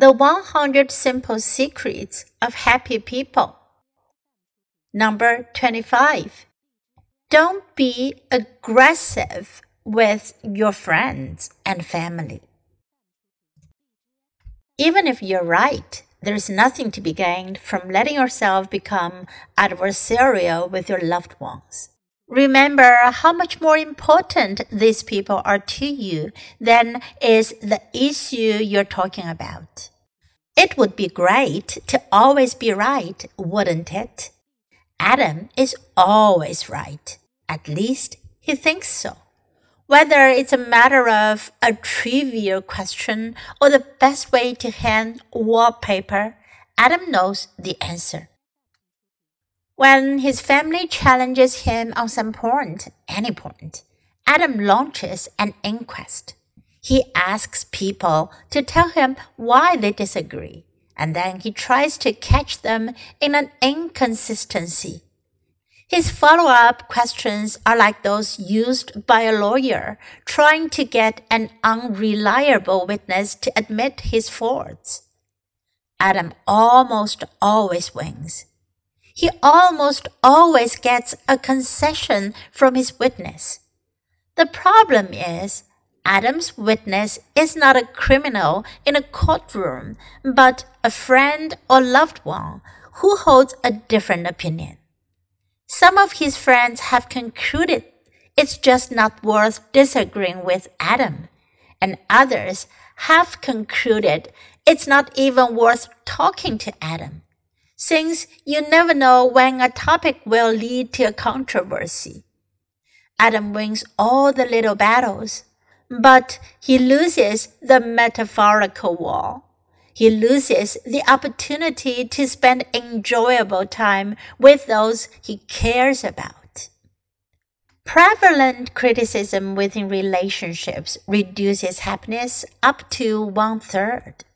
The 100 Simple Secrets of Happy People. Number 25. Don't be aggressive with your friends and family. Even if you're right, there's nothing to be gained from letting yourself become adversarial with your loved ones. Remember how much more important these people are to you than is the issue you're talking about. It would be great to always be right, wouldn't it? Adam is always right. At least he thinks so. Whether it's a matter of a trivial question or the best way to hang wallpaper, Adam knows the answer. When his family challenges him on some point, any point, Adam launches an inquest. He asks people to tell him why they disagree, and then he tries to catch them in an inconsistency. His follow up questions are like those used by a lawyer trying to get an unreliable witness to admit his faults. Adam almost always wins he almost always gets a concession from his witness. The problem is, Adam's witness is not a criminal in a courtroom, but a friend or loved one who holds a different opinion. Some of his friends have concluded it's just not worth disagreeing with Adam, and others have concluded it's not even worth talking to Adam since you never know when a topic will lead to a controversy. Adam wins all the little battles, but he loses the metaphorical war. He loses the opportunity to spend enjoyable time with those he cares about. Prevalent criticism within relationships reduces happiness up to one third.